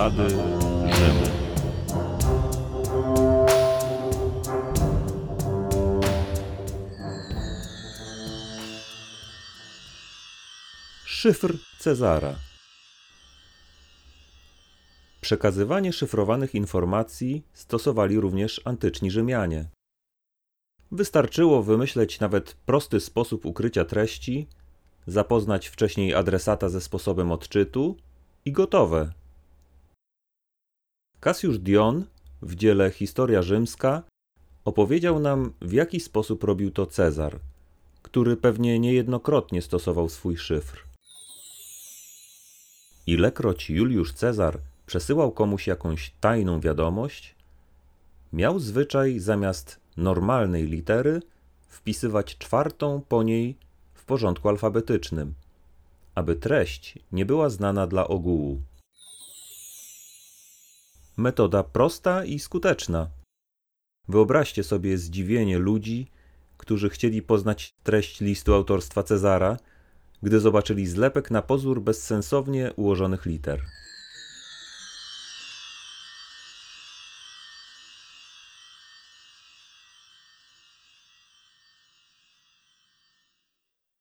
Ślady. Szyfr Cezara. Przekazywanie szyfrowanych informacji stosowali również antyczni Rzymianie. Wystarczyło wymyśleć nawet prosty sposób ukrycia treści, zapoznać wcześniej adresata ze sposobem odczytu i gotowe. Cassius Dion w dziele Historia Rzymska opowiedział nam, w jaki sposób robił to Cezar, który pewnie niejednokrotnie stosował swój szyfr. Ilekroć Juliusz Cezar przesyłał komuś jakąś tajną wiadomość, miał zwyczaj zamiast normalnej litery wpisywać czwartą po niej w porządku alfabetycznym, aby treść nie była znana dla ogółu. Metoda prosta i skuteczna. Wyobraźcie sobie zdziwienie ludzi, którzy chcieli poznać treść listu autorstwa Cezara, gdy zobaczyli zlepek na pozór bezsensownie ułożonych liter.